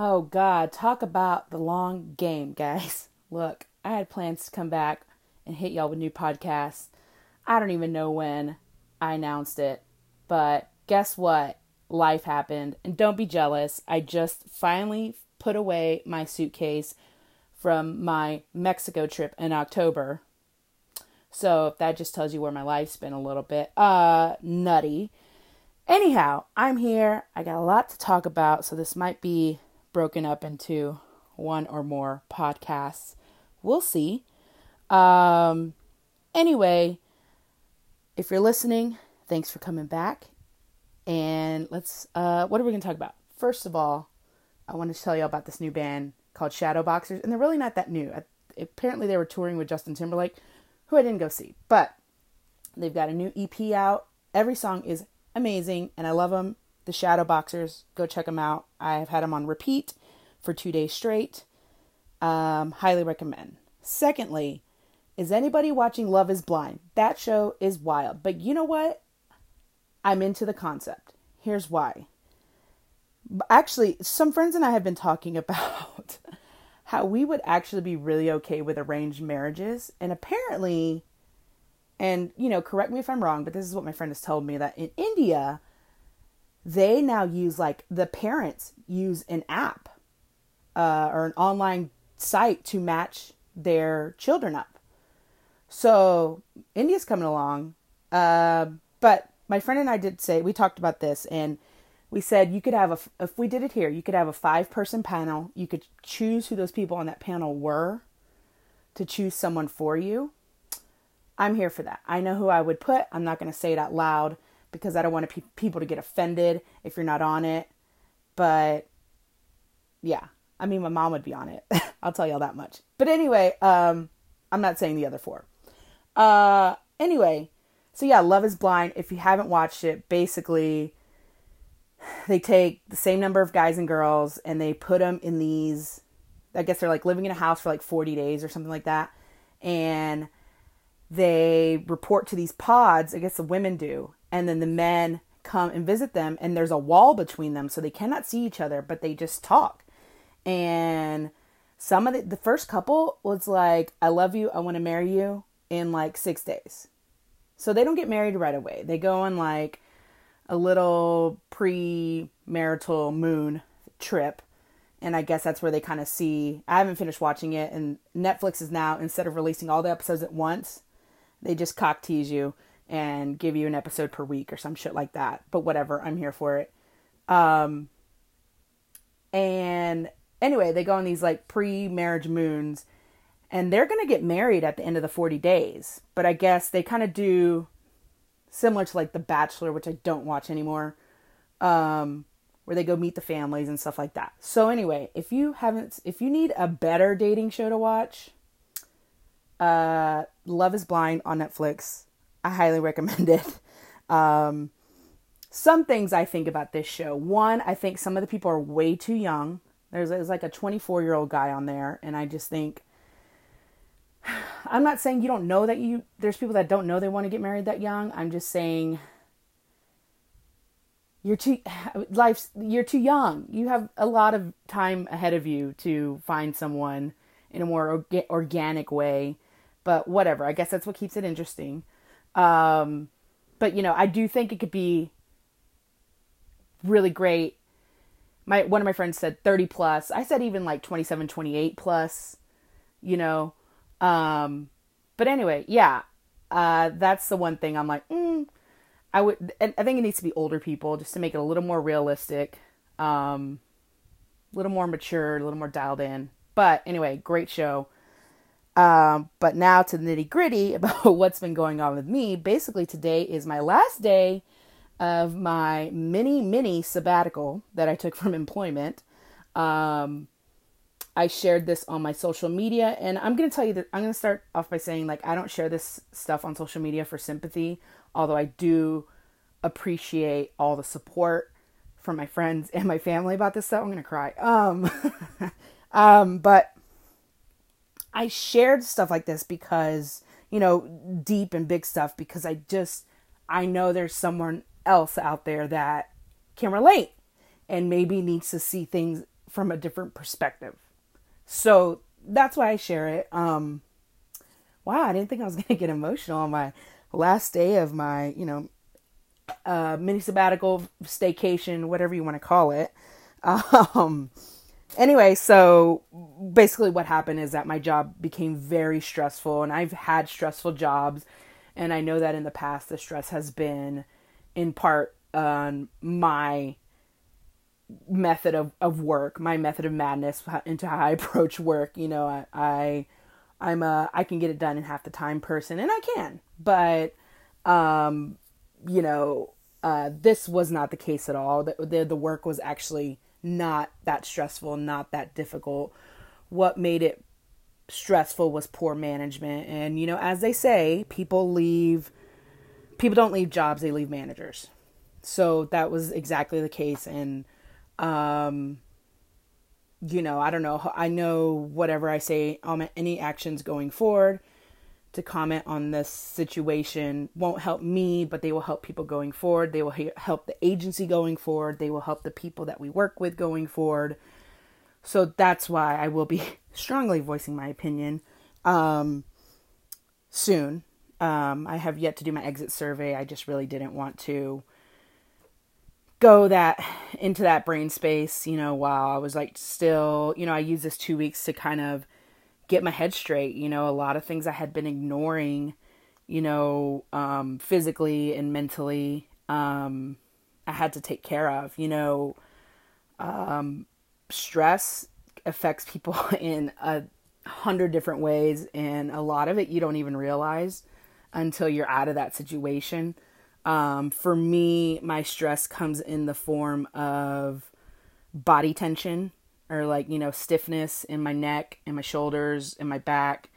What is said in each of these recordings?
Oh, God, talk about the long game, guys. Look, I had plans to come back and hit y'all with new podcasts. I don't even know when I announced it, but guess what? Life happened. And don't be jealous. I just finally put away my suitcase from my Mexico trip in October. So if that just tells you where my life's been a little bit uh nutty. Anyhow, I'm here. I got a lot to talk about, so this might be broken up into one or more podcasts. We'll see. Um anyway, if you're listening, thanks for coming back. And let's uh what are we going to talk about? First of all, I want to tell you about this new band called Shadowboxers, and they're really not that new. Apparently, they were touring with Justin Timberlake, who I didn't go see, but they've got a new EP out. Every song is amazing, and I love them. The Shadowboxers. go check them out. I've had them on repeat for two days straight. Um, highly recommend. Secondly, is anybody watching Love is Blind? That show is wild. But you know what? I'm into the concept. Here's why actually some friends and I have been talking about how we would actually be really okay with arranged marriages and apparently and you know correct me if I'm wrong but this is what my friend has told me that in India they now use like the parents use an app uh, or an online site to match their children up. So India's coming along uh, but my friend and I did say we talked about this and we said you could have a if we did it here you could have a five person panel. You could choose who those people on that panel were to choose someone for you. I'm here for that. I know who i would put. I'm not going to say it out loud because i don't want pe- people to get offended if you're not on it. But yeah i mean my mom would be on it. I'll tell y'all that much. But anyway um i'm not saying the other four. Uh anyway so yeah love is blind if you haven't watched it basically they take the same number of guys and girls and they put them in these i guess they're like living in a house for like 40 days or something like that. And they report to these pods i guess the women do and then the men come and visit them and there's a wall between them so they cannot see each other but they just talk. And some of the, the first couple was like i love you i want to marry you in like six days. So they don't get married right away. They go on like a little pre-marital moon trip and I guess that's where they kind of see. I haven't finished watching it, and Netflix is now instead of releasing all the episodes at once, they just cock tease you and give you an episode per week or some shit like that. But whatever, I'm here for it. Um, and anyway, they go on these like pre-marriage moons, and they're gonna get married at the end of the 40 days. But I guess they kind of do similar to like The Bachelor, which I don't watch anymore, um, where they go meet the families and stuff like that. So anyway, if you haven't, if you need a better dating show to watch, uh, Love Is Blind on Netflix. I highly recommend it. Um, some things I think about this show. One, I think some of the people are way too young. There's, there's like a 24 year old guy on there, and I just think I'm not saying you don't know that you there's people that don't know they want to get married that young. I'm just saying you're too life's you're too young. You have a lot of time ahead of you to find someone in a more orga- organic way. But whatever, I guess that's what keeps it interesting. Um, but you know, I do think it could be really great. My one of my friends said 30 plus. I said even like 27, 28 plus, you know. Um, but anyway, yeah, uh, that's the one thing I'm like, mm, I would. I think it needs to be older people just to make it a little more realistic, um, a little more mature, a little more dialed in. But anyway, great show. Um, but now to the nitty gritty about what's been going on with me. Basically, today is my last day of my mini mini sabbatical that I took from employment. Um, I shared this on my social media, and I'm going to tell you that I'm going to start off by saying, like, I don't share this stuff on social media for sympathy, although I do appreciate all the support from my friends and my family about this stuff. I'm going to cry. Um, um, but I shared stuff like this because, you know, deep and big stuff because I just, I know there's someone else out there that can relate and maybe needs to see things from a different perspective. So that's why I share it. Um, wow, I didn't think I was going to get emotional on my last day of my, you know, uh, mini sabbatical, staycation, whatever you want to call it. Um, anyway, so basically what happened is that my job became very stressful, and I've had stressful jobs, and I know that in the past the stress has been in part on my method of, of work, my method of madness into how I approach work. You know, I, I I'm a I can get it done in half the time person, and I can, but um, you know, uh, this was not the case at all. The, the the work was actually not that stressful, not that difficult. What made it stressful was poor management, and you know, as they say, people leave. People don't leave jobs; they leave managers. So that was exactly the case, and um, you know, I don't know. I know whatever I say, um, any actions going forward to comment on this situation won't help me, but they will help people going forward. They will help the agency going forward. They will help the people that we work with going forward. So that's why I will be strongly voicing my opinion um, soon. Um, I have yet to do my exit survey. I just really didn't want to go that into that brain space, you know, while I was like still, you know, I used this two weeks to kind of get my head straight. You know, a lot of things I had been ignoring, you know, um, physically and mentally, um, I had to take care of. You know, um, stress affects people in a hundred different ways, and a lot of it you don't even realize until you're out of that situation. Um, for me, my stress comes in the form of body tension or like, you know, stiffness in my neck and my shoulders and my back.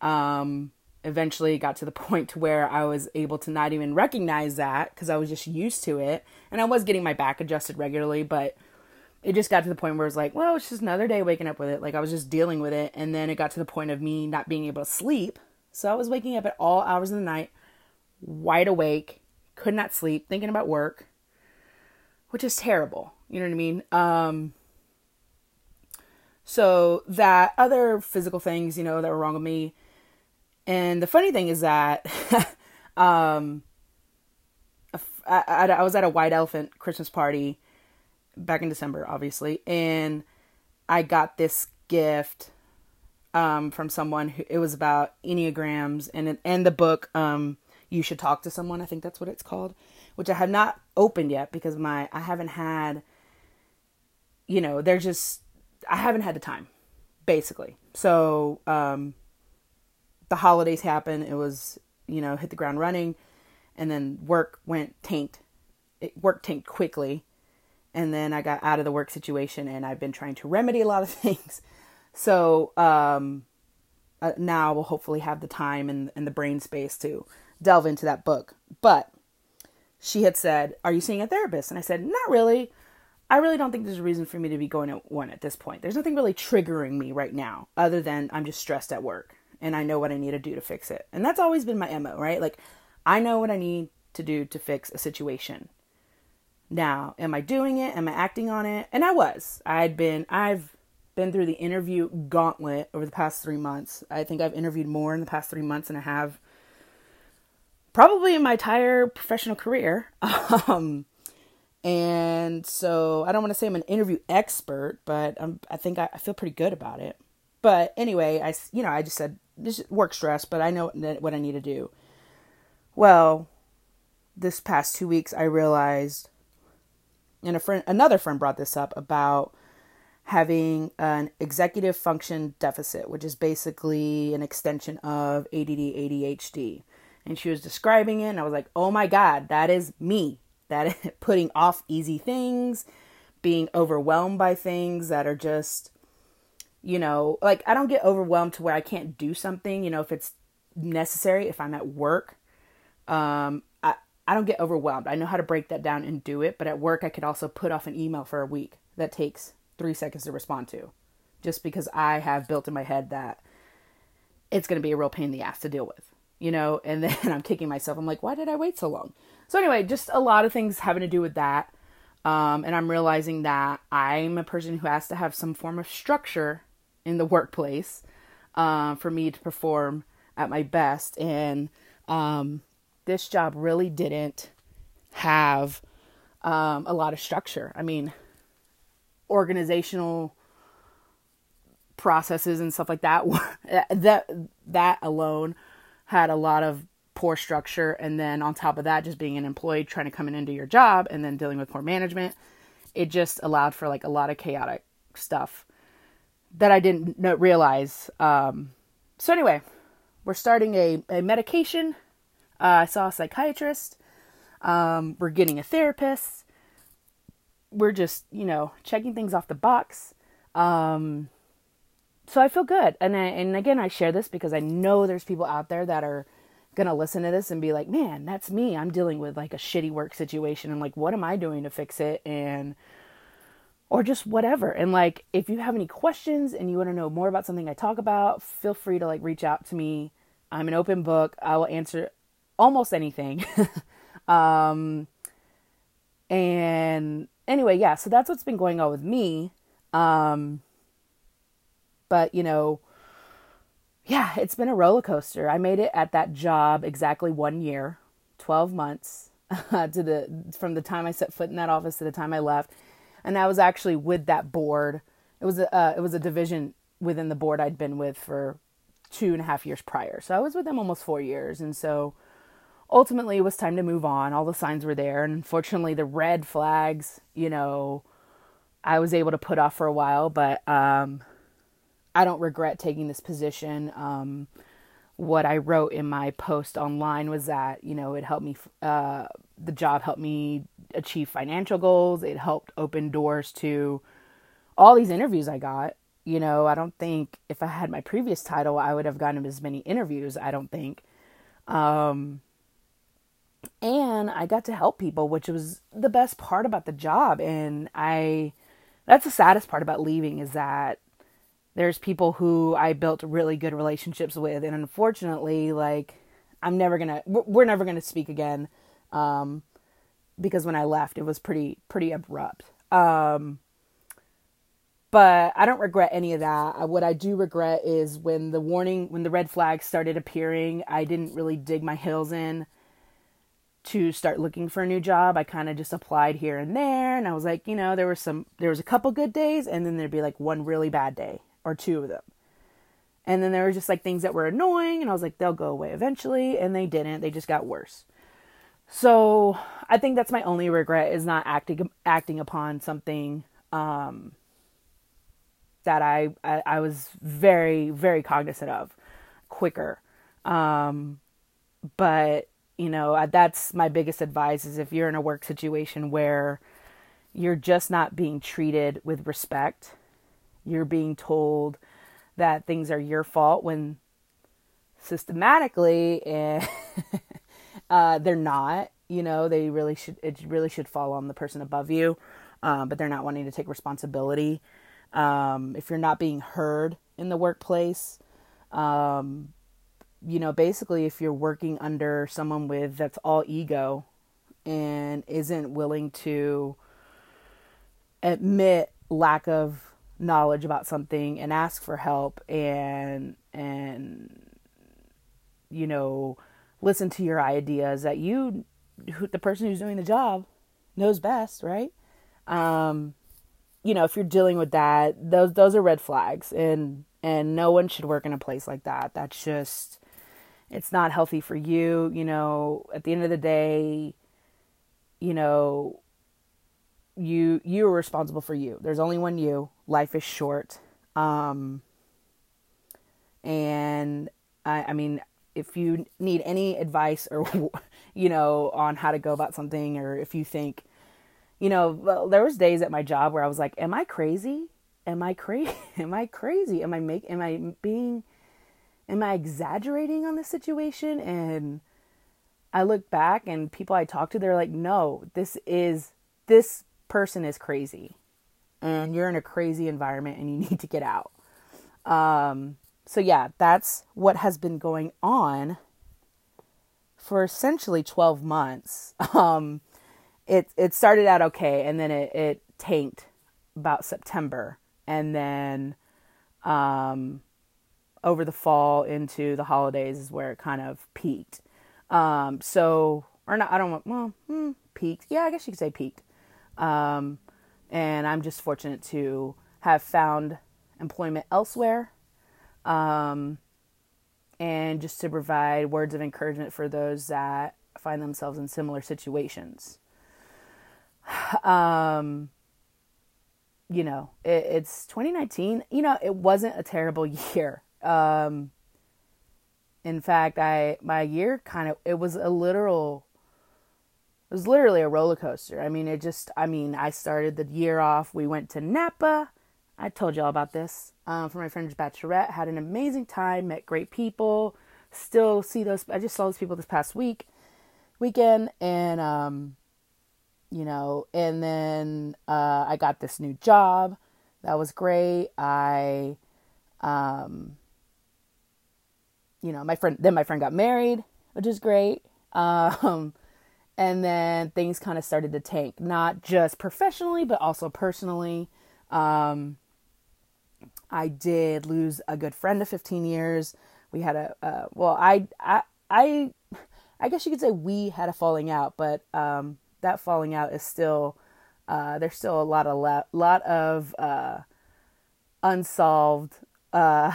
Um, eventually got to the point to where I was able to not even recognize that because I was just used to it. And I was getting my back adjusted regularly, but it just got to the point where it was like, well, it's just another day waking up with it. Like I was just dealing with it. And then it got to the point of me not being able to sleep. So I was waking up at all hours of the night, wide awake, could not sleep, thinking about work, which is terrible. You know what I mean? Um, so that other physical things, you know, that were wrong with me. And the funny thing is that um, I, I, I was at a white elephant Christmas party back in December, obviously, and I got this gift um, from someone who it was about enneagrams and and the book um, you should talk to someone. I think that's what it's called, which I have not opened yet because my I haven't had you know, they're just I haven't had the time basically. So, um the holidays happened, it was, you know, hit the ground running and then work went tanked. It work tanked quickly. And then I got out of the work situation and I've been trying to remedy a lot of things. So, um uh, now we'll hopefully have the time and, and the brain space to delve into that book. But she had said, Are you seeing a therapist? And I said, Not really. I really don't think there's a reason for me to be going at one at this point. There's nothing really triggering me right now other than I'm just stressed at work and I know what I need to do to fix it. And that's always been my MO, right? Like, I know what I need to do to fix a situation. Now, am I doing it? Am I acting on it? And I was. I'd been, I've been through the interview gauntlet over the past three months. I think I've interviewed more in the past three months than I have probably in my entire professional career. Um, and so I don't want to say I'm an interview expert, but I'm, I think I, I, feel pretty good about it. But anyway, I, you know, I just said this work stress, but I know what I need to do. Well, this past two weeks, I realized, and a friend, another friend brought this up about having an executive function deficit, which is basically an extension of ADD, ADHD and she was describing it and I was like, "Oh my god, that is me. That putting off easy things, being overwhelmed by things that are just you know, like I don't get overwhelmed to where I can't do something, you know, if it's necessary, if I'm at work. Um I I don't get overwhelmed. I know how to break that down and do it, but at work I could also put off an email for a week that takes 3 seconds to respond to just because I have built in my head that it's going to be a real pain in the ass to deal with you know, and then I'm kicking myself. I'm like, why did I wait so long? So anyway, just a lot of things having to do with that. Um, and I'm realizing that I'm a person who has to have some form of structure in the workplace uh, for me to perform at my best. And um, this job really didn't have um, a lot of structure. I mean, organizational processes and stuff like that that that alone had a lot of poor structure and then on top of that just being an employee trying to come in into your job and then dealing with poor management it just allowed for like a lot of chaotic stuff that i didn't realize um, so anyway we're starting a, a medication. Uh, i saw a psychiatrist. Um, we're getting a therapist. We're just you know checking things off the box. Um, so i feel good and I, and again i share this because i know there's people out there that are gonna listen to this and be like, man, that's me. I'm dealing with like a shitty work situation and like, what am I doing to fix it? And, or just whatever. And like, if you have any questions and you want to know more about something I talk about, feel free to like reach out to me. I'm an open book. I will answer almost anything. um, and anyway, yeah, so that's what's been going on with me. Um, but you know, yeah, it's been a roller coaster. I made it at that job exactly one year, 12 months to the from the time I set foot in that office to the time I left. And I was actually with that board. It was a uh, it was a division within the board I'd been with for two and a half years prior. So I was with them almost four years, and so ultimately it was time to move on. All the signs were there, and unfortunately the red flags, you know, I was able to put off for a while, but um, I don't regret taking this position. Um, what I wrote in my post online was that, you know, it helped me, uh, the job helped me achieve financial goals. It helped open doors to all these interviews I got. You know, I don't think if I had my previous title, I would have gotten as many interviews. I don't think. Um, and I got to help people, which was the best part about the job. And I, that's the saddest part about leaving is that there's people who I built really good relationships with, and unfortunately, like I'm never gonna, we're never gonna speak again, um, because when I left, it was pretty pretty abrupt. Um, but I don't regret any of that. What I do regret is when the warning, when the red flags started appearing, I didn't really dig my heels in to start looking for a new job. I kind of just applied here and there, and I was like, you know, there was some, there was a couple good days, and then there'd be like one really bad day or two of them. And then there were just like things that were annoying, and I was like, they'll go away eventually, and they didn't. They just got worse. So I think that's my only regret is not acting acting upon something um, that I, I, I was very very cognizant of quicker. Um, but you know that's my biggest advice is if you're in a work situation where you're just not being treated with respect you're being told that things are your fault when systematically eh, uh, they're not. You know, they really should. It really should fall on the person above you, um, but they're not wanting to take responsibility. Um, if you're not being heard in the workplace, um, you know, basically, if you're working under someone with that's all ego and isn't willing to admit lack of knowledge about something and ask for help and and you know listen to your ideas that you the person who's doing the job knows best right? Um you know if you're dealing with that those those are red flags and and no one should work in a place like that. That's just it's not healthy for you you know at the end of the day you know you you are responsible for you. There's only one you. Life is short. Um, and I, I mean, if you need any advice or you know on how to go about something, or if you think, you know, well, there was days at my job where I was like, "Am I crazy? Am I crazy? am I crazy? Am I make? Am I being? Am I exaggerating on the situation?" And I look back, and people I talk to, they're like, "No, this is this person is crazy and you're in a crazy environment and you need to get out. Um, so, yeah, that's what has been going on for essentially 12 months. Um, it it started out okay, and then it it tanked about September, and then um, over the fall into the holidays is where it kind of peaked. Um, so or not, I don't want well hmm, peaked. Yeah, I guess you could say peaked. Um, and I'm just fortunate to have found employment elsewhere. Um, and just to provide words of encouragement for those that find themselves in similar situations. Um, you know, it, it's 2019. You know, it wasn't a terrible year. Um, in fact, I my year kind of it was a literal it was literally a roller coaster. I mean, it just I mean, I started the year off. We went to Napa. I told y'all about this um, for my friend's bachelorette. Had an amazing time. Met great people. Still see those. I just saw those people this past week, weekend, and um, you know, and then uh, I got this new job. That was great. I, um, you know, my friend. Then my friend got married, which is great. Um, and then things kind of started to tank, not just professionally, but also personally. Um, I did lose a good friend of 15 years. We had a uh, well, I, I, I, I guess you could say we had a falling out, but um, that falling out is still uh, there's still a lot of la- lot of uh, unsolved uh,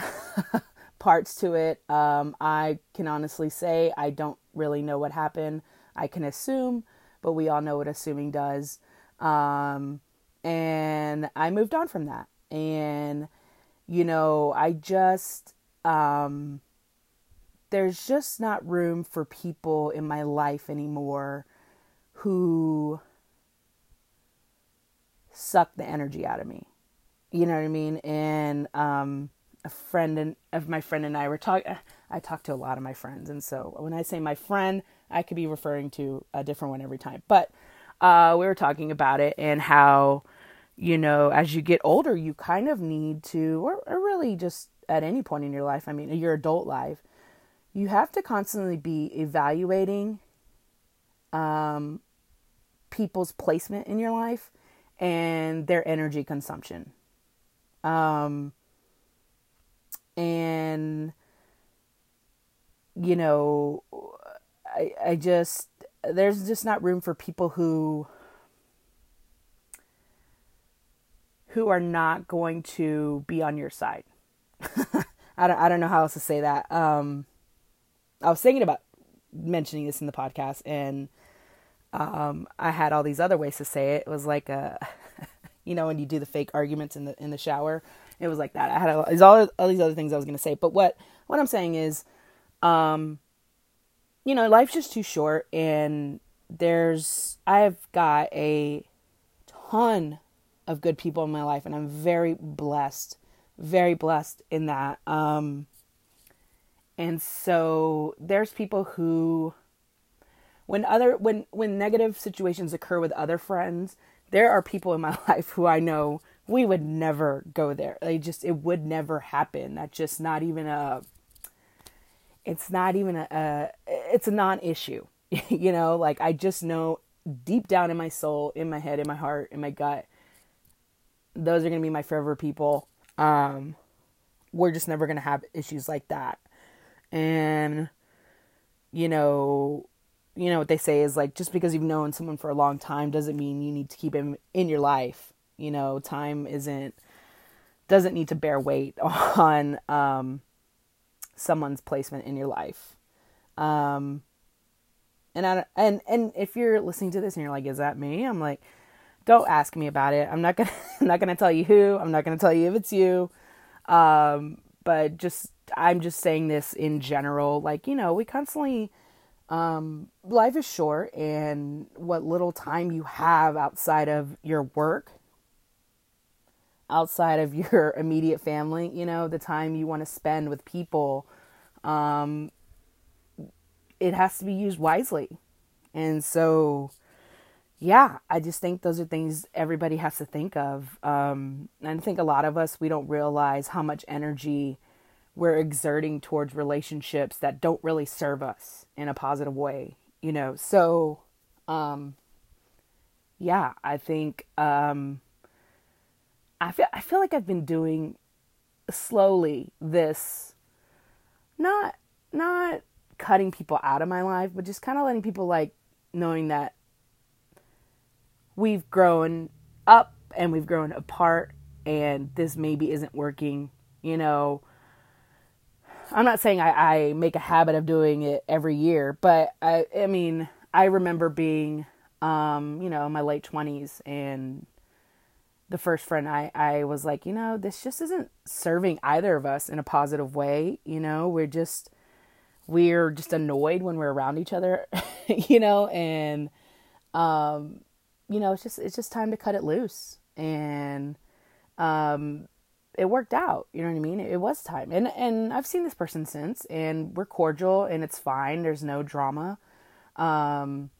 parts to it. Um, I can honestly say I don't really know what happened. I can assume, but we all know what assuming does. Um, and I moved on from that. And you know, I just um, there's just not room for people in my life anymore who suck the energy out of me. You know what I mean? And um, a friend and of my friend and I were talking. I talk to a lot of my friends, and so when I say my friend, I could be referring to a different one every time. But uh, we were talking about it and how, you know, as you get older, you kind of need to, or, or really just at any point in your life. I mean, your adult life, you have to constantly be evaluating um, people's placement in your life and their energy consumption. Um, and, you know, I, I just, there's just not room for people who, who are not going to be on your side. I don't, I don't know how else to say that. Um, I was thinking about mentioning this in the podcast and um, I had all these other ways to say it. It was like a, you know, when you do the fake arguments in the in the shower, it was like that. I had a, all all these other things I was going to say, but what what I'm saying is, um, you know, life's just too short, and there's I've got a ton of good people in my life, and I'm very blessed, very blessed in that. Um, and so there's people who when other when when negative situations occur with other friends there are people in my life who i know we would never go there they just it would never happen that's just not even a it's not even a, a it's a non-issue. You know like i just know deep down in my soul in my head in my heart in my gut those are going to be my forever people. Um we're just never going to have issues like that. And you know you know what they say is like just because you've known someone for a long time doesn't mean you need to keep him in your life. You know, time isn't doesn't need to bear weight on um, someone's placement in your life. Um, and I, and and if you're listening to this and you're like, is that me? I'm like, don't ask me about it. I'm not gonna I'm not gonna tell you who. I'm not gonna tell you if it's you. Um, but just I'm just saying this in general. Like you know, we constantly um, life is short, and what little time you have outside of your work, outside of your immediate family, you know, the time you want to spend with people, um, it has to be used wisely. And so, yeah, I just think those are things everybody has to think of. Um, and I think a lot of us, we don't realize how much energy we're exerting towards relationships that don't really serve us in a positive way, you know. So, um, yeah, I think um, I feel I feel like I've been doing slowly this not not cutting people out of my life, but just kind of letting people like knowing that we've grown up and we've grown apart and this maybe isn't working, you know. I'm not saying I, I make a habit of doing it every year, but I I mean, I remember being um, you know, in my late twenties and the first friend I, I was like, you know, this just isn't serving either of us in a positive way. You know, we're just we're just annoyed when we're around each other, you know, and um, you know, it's just it's just time to cut it loose. And um it worked out, you know what I mean? It, it was time. And and I've seen this person since and we're cordial and it's fine. There's no drama. Um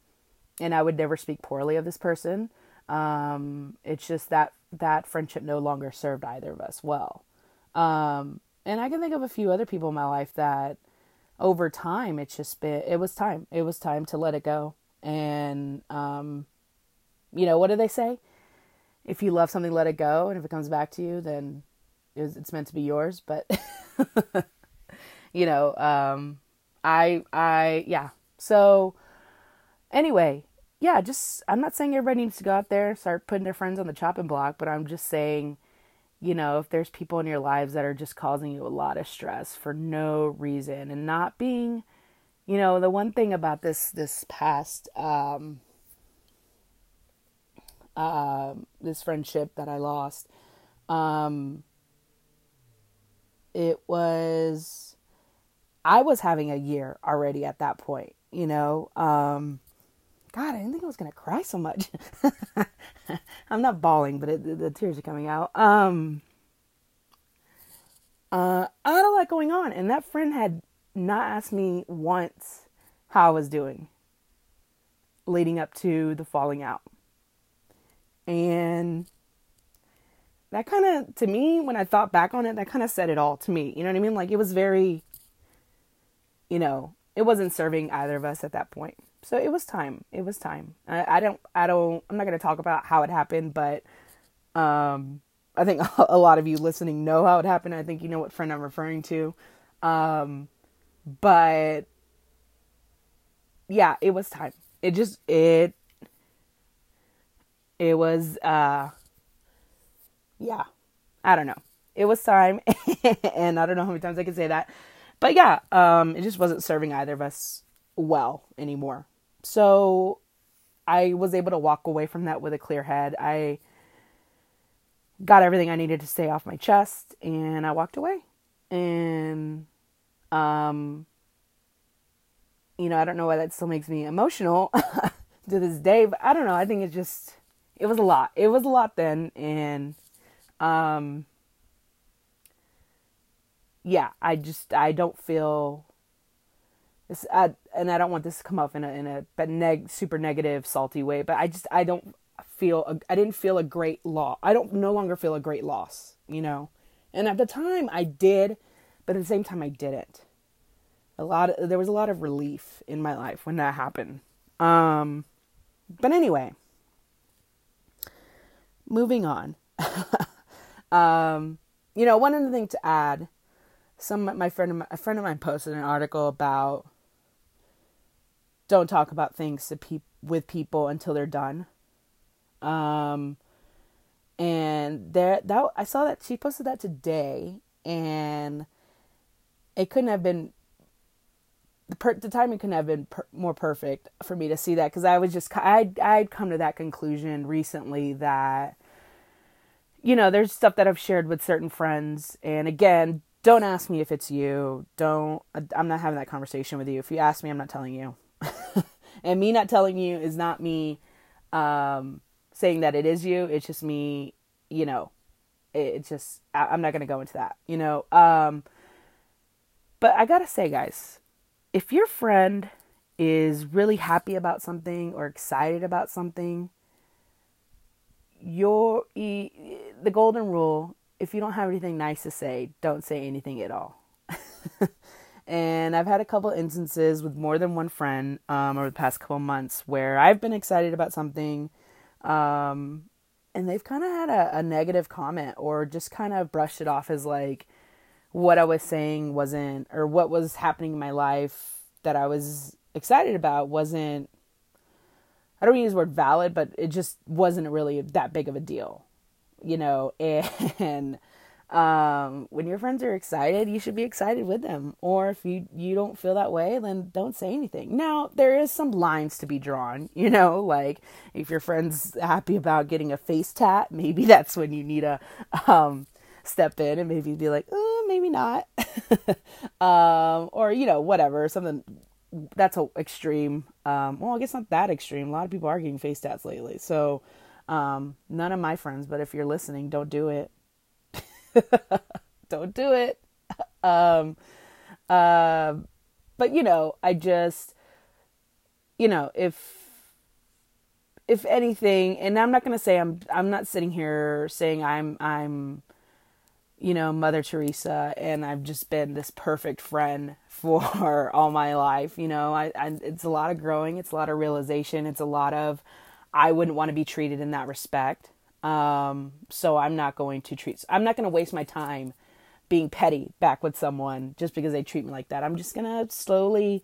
and I would never speak poorly of this person. Um it's just that that friendship no longer served either of us well. Um and I can think of a few other people in my life that over time it's just been it was time. It was time to let it go. And um you know what do they say? If you love something let it go. And if it comes back to you then it's meant to be yours. But you know um i i yeah. So anyway yeah just i'm not saying everybody needs to go out there and start putting their friends on the chopping block but i'm just saying you know, if there's people in your lives that are just causing you a lot of stress for no reason and not being, you know, the one thing about this this past um uh, this friendship that I lost, um it was I was having a year already at that point, you know. Um God, I didn't think I was gonna cry so much. I'm not bawling, but it, the, tears are coming out. Um, uh, I had a lot going on, and that friend had not asked me once how I was doing leading up to the falling out. And that kind of, to me, when I thought back on it, that kind of said it all to me. You know what I mean? Like it was very, you know, it wasn't serving either of us at that point. So it was time. It was time. I, I don't, I don't, I'm not going to talk about how it happened, but, um, I think a lot of you listening know how it happened. I think you know what friend I'm referring to. Um, but yeah, it was time. It just, it, it was, uh, yeah, I don't know. It was time. and I don't know how many times I can say that. But yeah, um, it just wasn't serving either of us well anymore. So I was able to walk away from that with a clear head. I got everything I needed to stay off my chest and I walked away. And um you know, I don't know why that still makes me emotional to this day, but I don't know. I think it just it was a lot. It was a lot then and um yeah, I just I don't feel I, and I don't want this to come off in a in a neg super negative salty way, but I just I don't feel a, I didn't feel a great loss. I don't no longer feel a great loss, you know. And at the time I did, but at the same time I didn't. A lot of, there was a lot of relief in my life when that happened. Um but anyway, moving on. um you know, one other thing to add, some my friend a friend of mine posted an article about don't talk about things pe- with people until they're done. Um, and there that I saw that she posted that today, and it couldn't have been the per, the timing couldn't have been per, more perfect for me to see that because I was just I I'd come to that conclusion recently that you know there's stuff that I've shared with certain friends, and again, don't ask me if it's you. Don't I'm not having that conversation with you. If you ask me, I'm not telling you. and me not telling you is not me um saying that it is you. It's just me, you know, it's just, I'm not going to go into that, you know. Um, but I got to say, guys, if your friend is really happy about something or excited about something, your the golden rule if you don't have anything nice to say, don't say anything at all. and I've had a couple instances with more than one friend um, over the past couple months where I've been excited about something Um, and they've kind of had a, a negative comment or just kind of brushed it off as like what I was saying wasn't, or what was happening in my life that I was excited about wasn't, I don't use the word valid, but it just wasn't really that big of a deal, you know, and, um, when your friends are excited, you should be excited with them. Or if you, you don't feel that way, then don't say anything. Now, there is some lines to be drawn, you know, like if your friend's happy about getting a face tat, maybe that's when you need to um, step in and maybe be like, oh, maybe not. um, or, you know, whatever, something that's a extreme. Um, well, I guess not that extreme. A lot of people are getting face tats lately. So, um, none of my friends, but if you're listening, don't do it. don't do it. Um, uh, but you know, I just, you know, if if anything, and I'm not gonna say I'm I'm not sitting here saying I'm I'm you know Mother Teresa and I've just been this perfect friend for all my life. You know, I, I it's a lot of growing, it's a lot of realization, it's a lot of I wouldn't want to be treated in that respect. Um, so I'm not going to treat, I'm not going to waste my time being petty back with someone just because they treat me like that. I'm just going to slowly,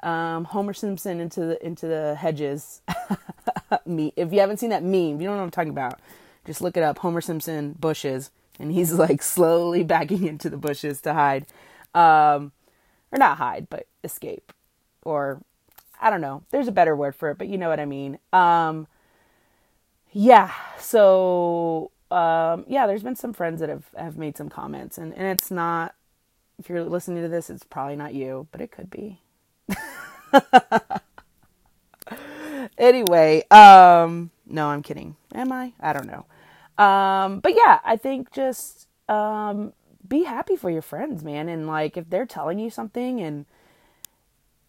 um, Homer Simpson into the, into the hedges. me, if you haven't seen that meme, you don't know what I'm talking about. Just look it up. Homer Simpson bushes and he's like slowly backing into the bushes to hide. Um, or not hide, but escape or I don't know. There's a better word for it, but you know what I mean. Um, yeah, so um, yeah, there's been some friends that have have made some comments, and and it's not. If you're listening to this, it's probably not you, but it could be. anyway, um, no, I'm kidding. Am I? I don't know. Um, but yeah, I think just um, be happy for your friends, man, and like if they're telling you something, and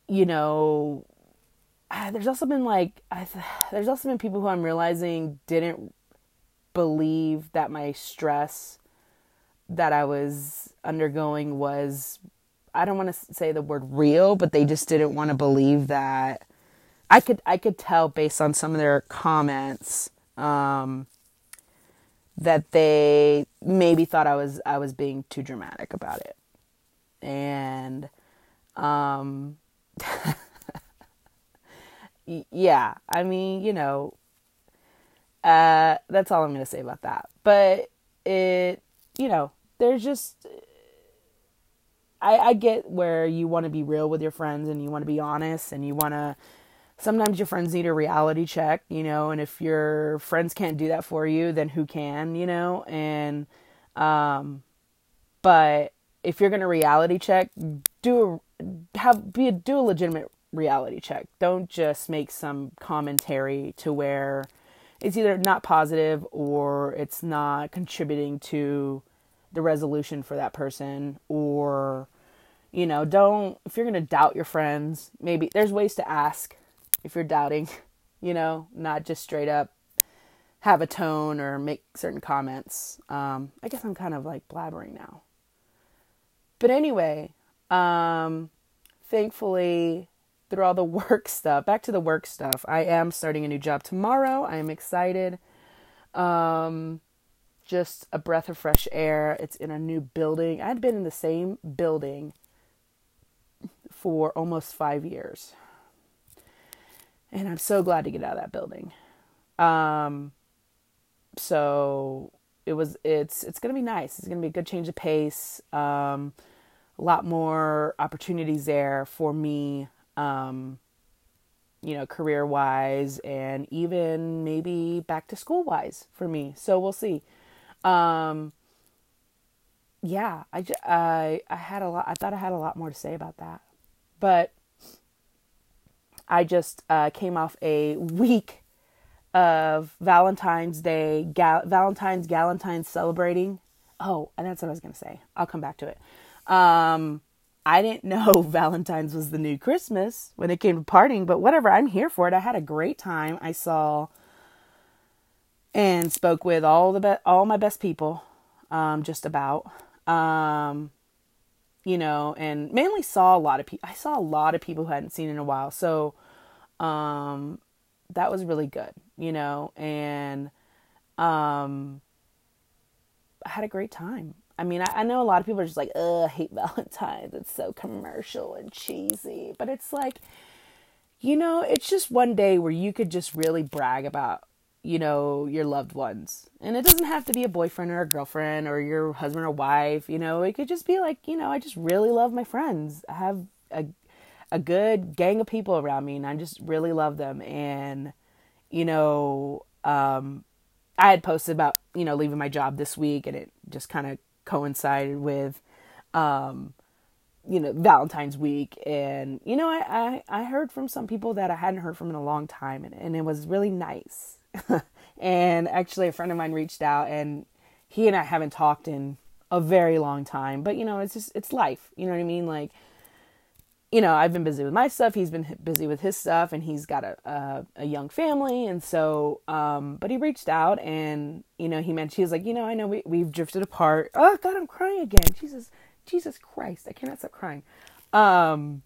you know there's also been like there's also been people who I'm realizing didn't believe that my stress that I was undergoing was I don't want to say the word real, but they just didn't want to believe that I could I could tell based on some of their comments um, that they maybe thought I was I was being too dramatic about it. And um yeah, I mean, you know, uh, that's all I'm going to say about that. But it, you know, there's just, I, I get where you want to be real with your friends and you want to be honest and you want to, sometimes your friends need a reality check, you know, and if your friends can't do that for you, then who can, you know, and, um, but if you're going to reality check, do a, have, be a, do a legitimate reality check. Don't just make some commentary to where it's either not positive or it's not contributing to the resolution for that person or you know, don't if you're going to doubt your friends, maybe there's ways to ask if you're doubting, you know, not just straight up have a tone or make certain comments. Um, I guess I'm kind of like blabbering now. But anyway, um, thankfully, through all the work stuff, back to the work stuff. I am starting a new job tomorrow. I am excited. Um, just a breath of fresh air. It's in a new building. I'd been in the same building for almost five years. And I'm so glad to get out of that building. Um, so it was it's it's gonna be nice. It's gonna be a good change of pace. Um, a lot more opportunities there for me um, you know, career wise and even maybe back to school wise for me. So we'll see. Um, yeah, I, I, I had a lot, I thought I had a lot more to say about that, but I just uh, came off a week of Valentine's Day, Gal- Valentine's, Galentine's celebrating. Oh, and that's what I was going to say. I'll come back to it. Um, I didn't know Valentine's was the new Christmas when it came to partying, but whatever, I'm here for it. I had a great time. I saw and spoke with all the be- all my best people, um, just about, um, you know, and mainly saw a lot of people. I saw a lot of people who hadn't seen in a while, so um, that was really good. you know, and um, I had a great time. I mean, I, I know a lot of people are just like, ugh, I hate Valentine's. It's so commercial and cheesy. But it's like, you know, it's just one day where you could just really brag about, you know, your loved ones. And it doesn't have to be a boyfriend or a girlfriend or your husband or wife, you know, it could just be like, you know, I just really love my friends. I have a a good gang of people around me and I just really love them and you know, um I had posted about, you know, leaving my job this week and it just kind of coincided with um you know valentine's week. And you know I, I i heard from some people that i hadn't heard from in a long time and, and it was really nice. And actually a friend of mine reached out and he and i haven't talked in a very long time. But you know it's just it's life. You know what i mean? Like you know i've been busy with my stuff he's been busy with his stuff and he's got a a, a young family and so um but he reached out and you know he mentioned he was like you know i know we, we've drifted apart oh god i'm crying again jesus Jesus Christ, I cannot stop crying. Um,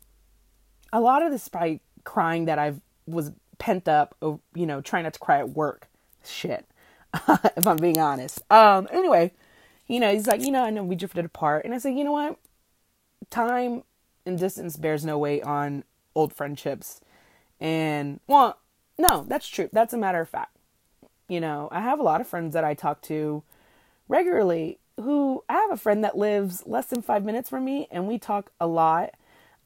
a lot of this by crying that I've was pent up, you know, trying not to cry at work. Shit, if I'm being honest. Um, anyway, you know, he's like, you know, I know we drifted apart, and I said, you know what, time and distance bears no weight on old friendships, and well, no, that's true. That's a matter of fact. You know, I have a lot of friends that I talk to regularly who I have a friend that lives less than five minutes from me, and we talk a lot.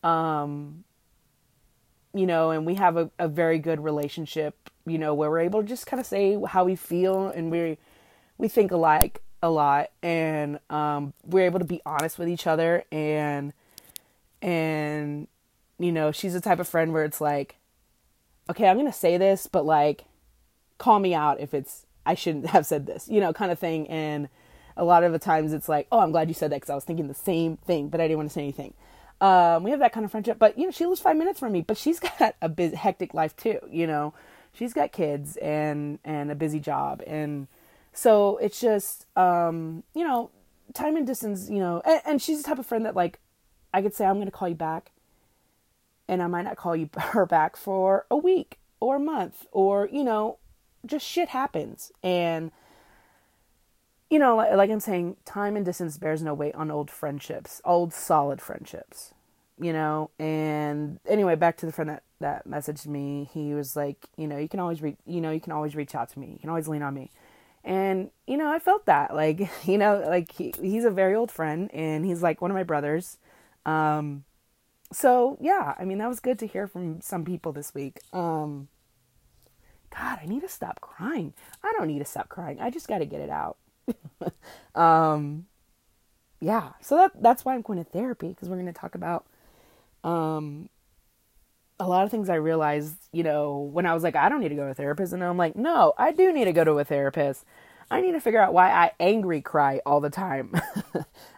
Um, you know, and we have a, a very good relationship, you know, where we're able to just kind of say how we feel and we we think alike a lot and um, we're able to be honest with each other and and you know, she's the type of friend where it's like, okay, I'm gonna say this, but like call me out if it's I shouldn't have said this, you know, kind of thing. And a lot of the times it's like, oh, I'm glad you said that because I was thinking the same thing, but I didn't want to say anything. Um, we have that kind of friendship, but you know, she lives five minutes from me, but she's got a busy, hectic life too. You know, she's got kids and and a busy job, and so it's just um, you know, time and distance. You know, and, and she's the type of friend that like I could say I'm going to call you back, and I might not call you her back for a week or a month, or you know, just shit happens, and you know, like, like I'm saying, time and distance bears no weight on old friendships, old solid friendships, you know. And anyway, back to the friend that that messaged me. He was like, you know, you can always reach, you know, you can always reach out to me. You can always lean on me. And you know, I felt that, like, you know, like he, he's a very old friend, and he's like one of my brothers. Um, so yeah, I mean, that was good to hear from some people this week. Um, God, I need to stop crying. I don't need to stop crying. I just got to get it out. um, yeah, so that that's why I'm going to therapy because we're going to talk about um, a lot of things I realized, you know, when I was like, I don't need to go to a therapist, and I'm like, no, I do need to go to a therapist. I need to figure out why I angry cry all the time,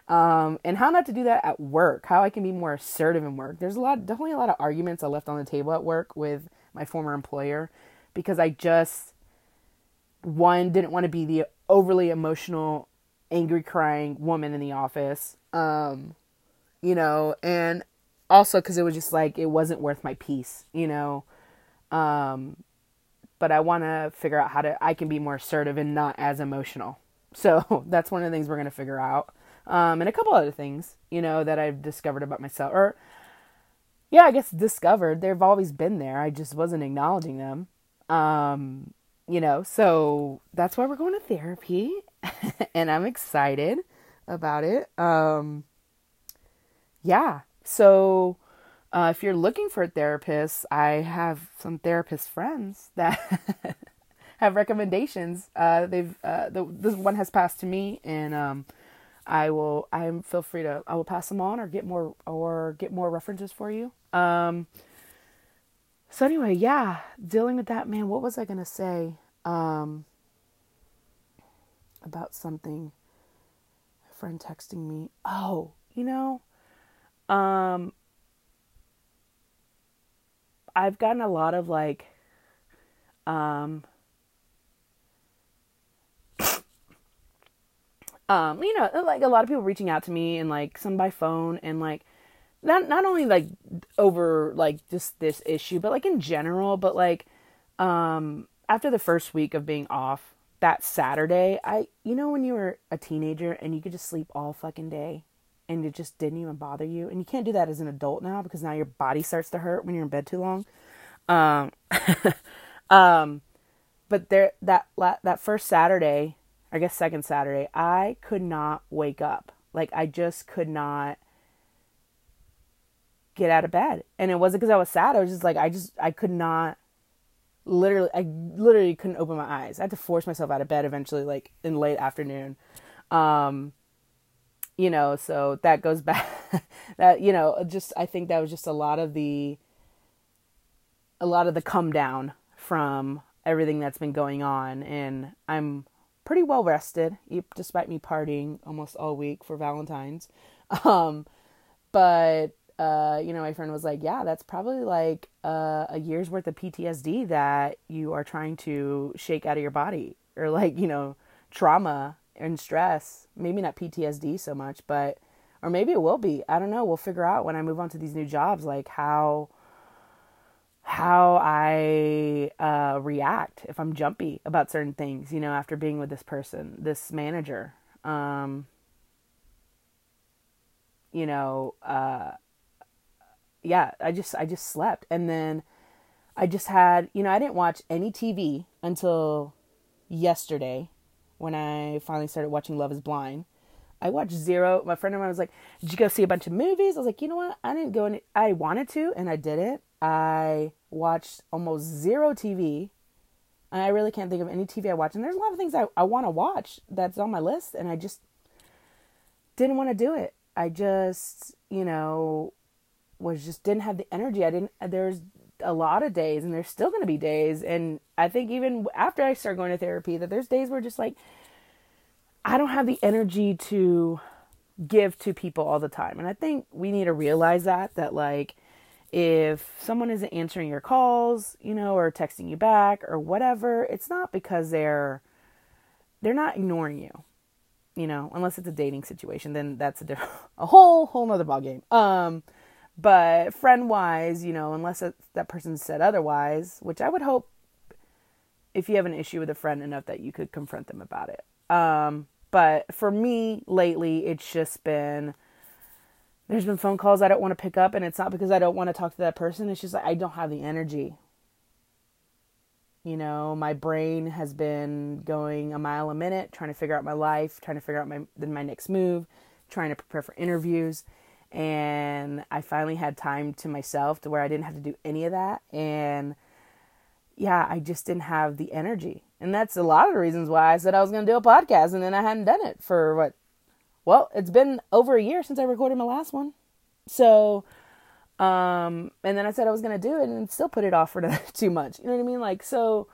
um, and how not to do that at work. How I can be more assertive in work. There's a lot, definitely a lot of arguments I left on the table at work with my former employer because I just one didn't want to be the overly emotional, angry crying woman in the office. Um, you know, and also because it was just like it wasn't worth my peace, you know. Um, but I want to figure out how to I can be more assertive and not as emotional. So that's one of the things we're gonna figure out. Um, and a couple other things, you know, that I've discovered about myself, or yeah, I guess discovered. They've always been there. I just wasn't acknowledging them. Um, you know, so that's why we're going to therapy and I'm excited about it. Um, yeah. So, uh, if you're looking for a therapist, I have some therapist friends that have recommendations. Uh, they've, uh, the, this one has passed to me and, um, I will, I am feel free to, I will pass them on or get more, or get more references for you. Um, so anyway, yeah, dealing with that, man, what was I going to say? Um, about something. A friend texting me, "Oh, you know, um I've gotten a lot of like um um you know, like a lot of people reaching out to me and like some by phone and like not not only like over like just this issue, but like in general, but like um after the first week of being off, that Saturday, I you know when you were a teenager and you could just sleep all fucking day and it just didn't even bother you. And you can't do that as an adult now because now your body starts to hurt when you're in bed too long. Um um but there that that first Saturday, I guess second Saturday, I could not wake up. Like I just could not get out of bed. And it wasn't because I was sad. I was just like I just I could not literally I literally couldn't open my eyes. I had to force myself out of bed eventually like in late afternoon. Um you know, so that goes back that you know, just I think that was just a lot of the a lot of the come down from everything that's been going on and I'm pretty well rested despite me partying almost all week for Valentine's. Um but uh, you know, my friend was like, yeah, that's probably like uh, a year's worth of PTSD that you are trying to shake out of your body, or like, you know, trauma and stress. Maybe not PTSD so much, but, or maybe it will be. I don't know. We'll figure out when I move on to these new jobs, like how, how I uh, react if I'm jumpy about certain things, you know, after being with this person, this manager. Um, you know, uh, yeah, I just I just slept and then I just had, you know, I didn't watch any TV until yesterday when I finally started watching Love is Blind. I watched zero. My friend of mine was like, "Did you go see a bunch of movies?" I was like, "You know what? I didn't go any. I wanted to, and I didn't. I watched almost zero TV. And I really can't think of any TV I watched. And there's a lot of things I, I want to watch that's on my list, and I just didn't want to do it. I just, you know, was just didn't have the energy. I didn't. There's a lot of days, and there's still going to be days, and I think even after I start going to therapy, that there's days where just like I don't have the energy to give to people all the time, and I think we need to realize that that like if someone isn't answering your calls, you know, or texting you back or whatever, it's not because they're they're not ignoring you. You know, unless it's a dating situation, then that's a a whole whole nother ballgame. Um, but friend wise, you know, unless that person said otherwise, which I would hope if you have an issue with a friend enough that you could confront them about it. Um, but for me lately, it's just been there's been phone calls I don't want to pick up, and it's not because I don't want to talk to that person. It's just like I don't have the energy. You know, my brain has been going a mile a minute, trying to figure out my life, trying to figure out my my next move, trying to prepare for interviews and I finally had time to myself to where I didn't have to do any of that and yeah, I just didn't have the energy. And that's a lot of the reasons why I said I was going to do a podcast and then I hadn't done it for what well, it's been over a year since I recorded my last one. So um and then I said I was going to do it and still put it off for too much. You know what I mean? Like so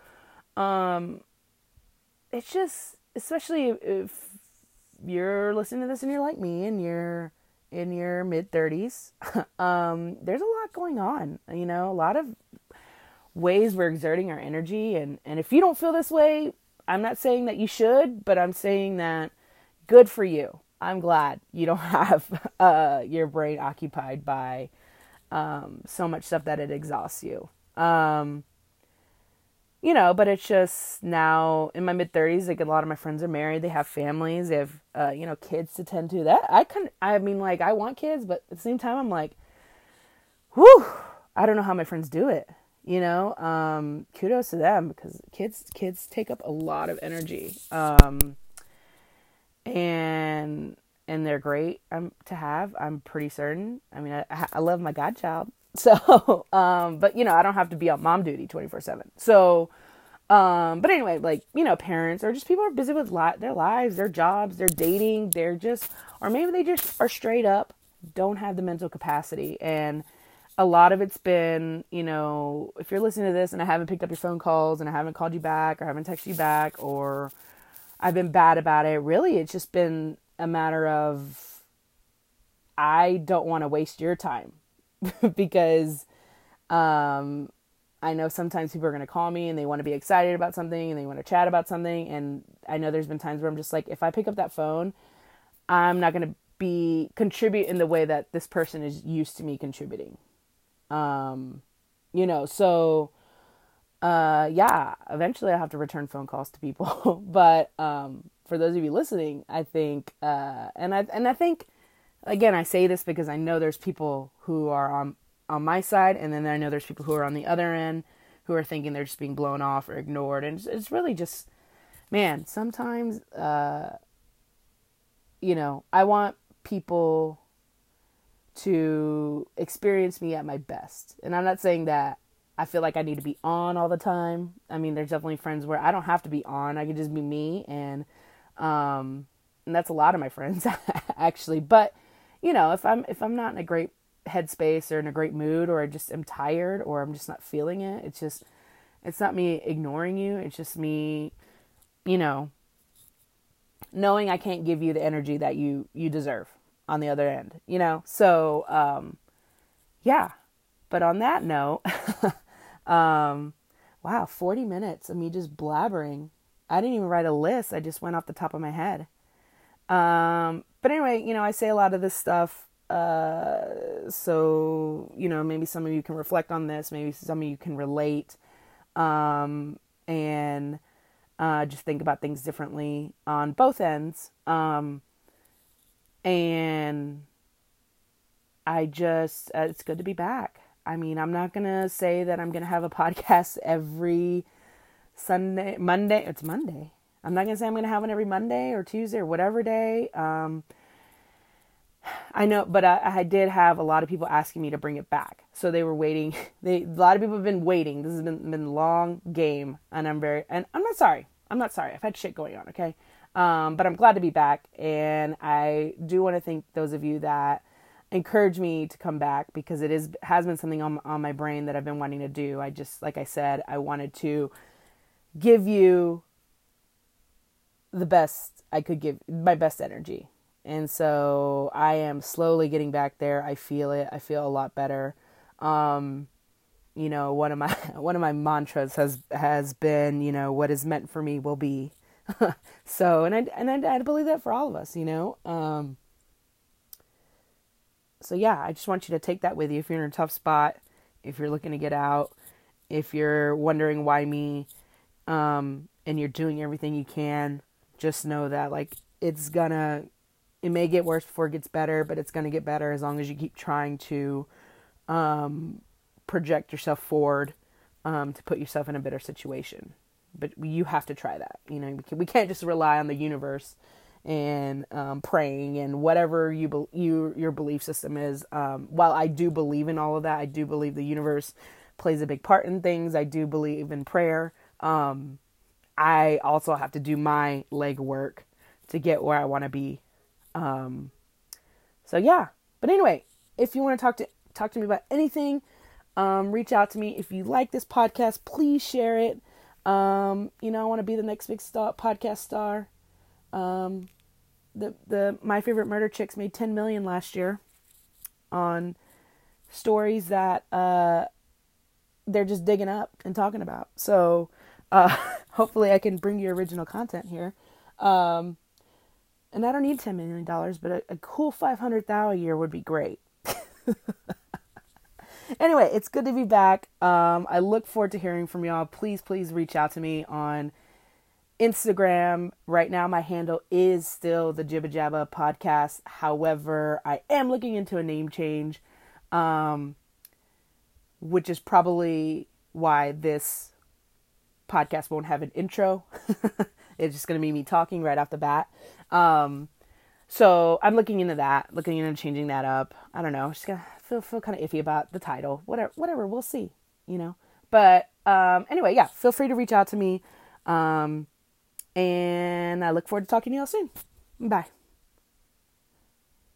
um it's just especially if you're listening to this and you're like me and you're in your mid 30s, um, there's a lot going on. You know, a lot of ways we're exerting our energy. And, and if you don't feel this way, I'm not saying that you should, but I'm saying that good for you. I'm glad you don't have uh, your brain occupied by um, so much stuff that it exhausts you. Um, you know, but it's just now in my mid 30s, like a lot of my friends are married, they have families, they have, uh, you know, kids to tend to. That I can, I mean, like, I want kids, but at the same time, I'm like, whew, I don't know how my friends do it. You know, um, kudos to them because kids, kids take up a lot of energy. Um, and, and they're great um, to have. I'm pretty certain. I mean, I, I love my godchild. So, um, but you know, I don't have to be on mom duty 24 seven. So, um, but anyway, like, you know, parents or just people are busy with li- their lives, their jobs, they're dating, they're just, or maybe they just are straight up don't have the mental capacity. And a lot of it's been, you know, if you're listening to this and I haven't picked up your phone calls and I haven't called you back or haven't texted you back or I've been bad about it, really, it's just been a matter of I don't want to waste your time because um, I know sometimes people are going to call me and they want to be excited about something and they want to chat about something. And I know there's been times where I'm just like, if I pick up that phone, I'm not going to be contribute in the way that this person is used to me contributing. Um, you know, so uh, yeah, eventually I have to return phone calls to people. but um, for those of you listening, I think, uh, and I and I think, again, I say this because I know there's people who are on on my side, and then I know there's people who are on the other end who are thinking they're just being blown off or ignored, and it's, it's really just, man, sometimes, uh, you know, I want people to experience me at my best, and I'm not saying that I feel like I need to be on all the time. I mean, there's definitely friends where I don't have to be on. I can just be me and um and that's a lot of my friends actually. But, you know, if I'm if I'm not in a great headspace or in a great mood or I just am tired or I'm just not feeling it, it's just it's not me ignoring you. It's just me, you know, knowing I can't give you the energy that you you deserve on the other end, you know? So, um yeah. But on that note, Um, wow, 40 minutes of me just blabbering. I didn't even write a list. I just went off the top of my head. Um, but anyway, you know, I say a lot of this stuff. Uh, so, you know, maybe some of you can reflect on this. Maybe some of you can relate. Um, and, uh, just think about things differently on both ends. Um, and I just, uh, it's good to be back. I mean, I'm not going to say that I'm going to have a podcast every Sunday, Monday. It's Monday. I'm not going to say I'm going to have one every Monday or Tuesday or whatever day. Um, I know, but I, I, did have a lot of people asking me to bring it back. So they were waiting. They a lot of people have been waiting. This has been been long game, and I'm very and I'm not sorry. I'm not sorry. I've had shit going on. Okay, um, but I'm glad to be back, and I do want to thank those of you that encourage me to come back because it is has been something on on my brain that I've been wanting to do. I just like I said, I wanted to give you the best I could give my best energy. And so I am slowly getting back there. I feel it. I feel a lot better. Um, you know, one of my one of my mantras has has been, you know, what is meant for me will be. so, and I and I, I believe that for all of us, you know. Um, so yeah, I just want you to take that with you if you're in a tough spot, if you're looking to get out, if you're wondering why me, um, and you're doing everything you can, just know that like it's gonna it may get worse before it gets better, but it's gonna get better as long as you keep trying to um, project yourself forward um, to put yourself in a better situation. But you have to try that. You know, we can't just rely on the universe and um, praying and whatever you, be- you your belief system is. Um, while I do believe in all of that, I do believe the universe plays a big part in things. I do believe in prayer. Um, I also have to do my legwork to get where I want to be. Um, so yeah. But anyway, if you want to talk to talk to me about anything, um, reach out to me. If you like this podcast, please share it. Um, you know, I want to be the next big star podcast star. Um, the the my favorite murder chicks made 10 million last year on stories that uh they're just digging up and talking about. So uh hopefully I can bring you original content here. Um and I don't need 10 million dollars, but a, a cool 500,000 a year would be great. anyway, it's good to be back. Um I look forward to hearing from y'all. Please please reach out to me on Instagram. Right now, my handle is still the Jibba Jabba podcast. However, I am looking into a name change, um, which is probably why this podcast won't have an intro. it's just going to be me talking right off the bat. Um, so I'm looking into that, looking into changing that up. I don't know. Just gonna feel feel kind of iffy about the title. Whatever, whatever. We'll see. You know. But um, anyway, yeah. Feel free to reach out to me. Um, and I look forward to talking to y'all soon. Bye.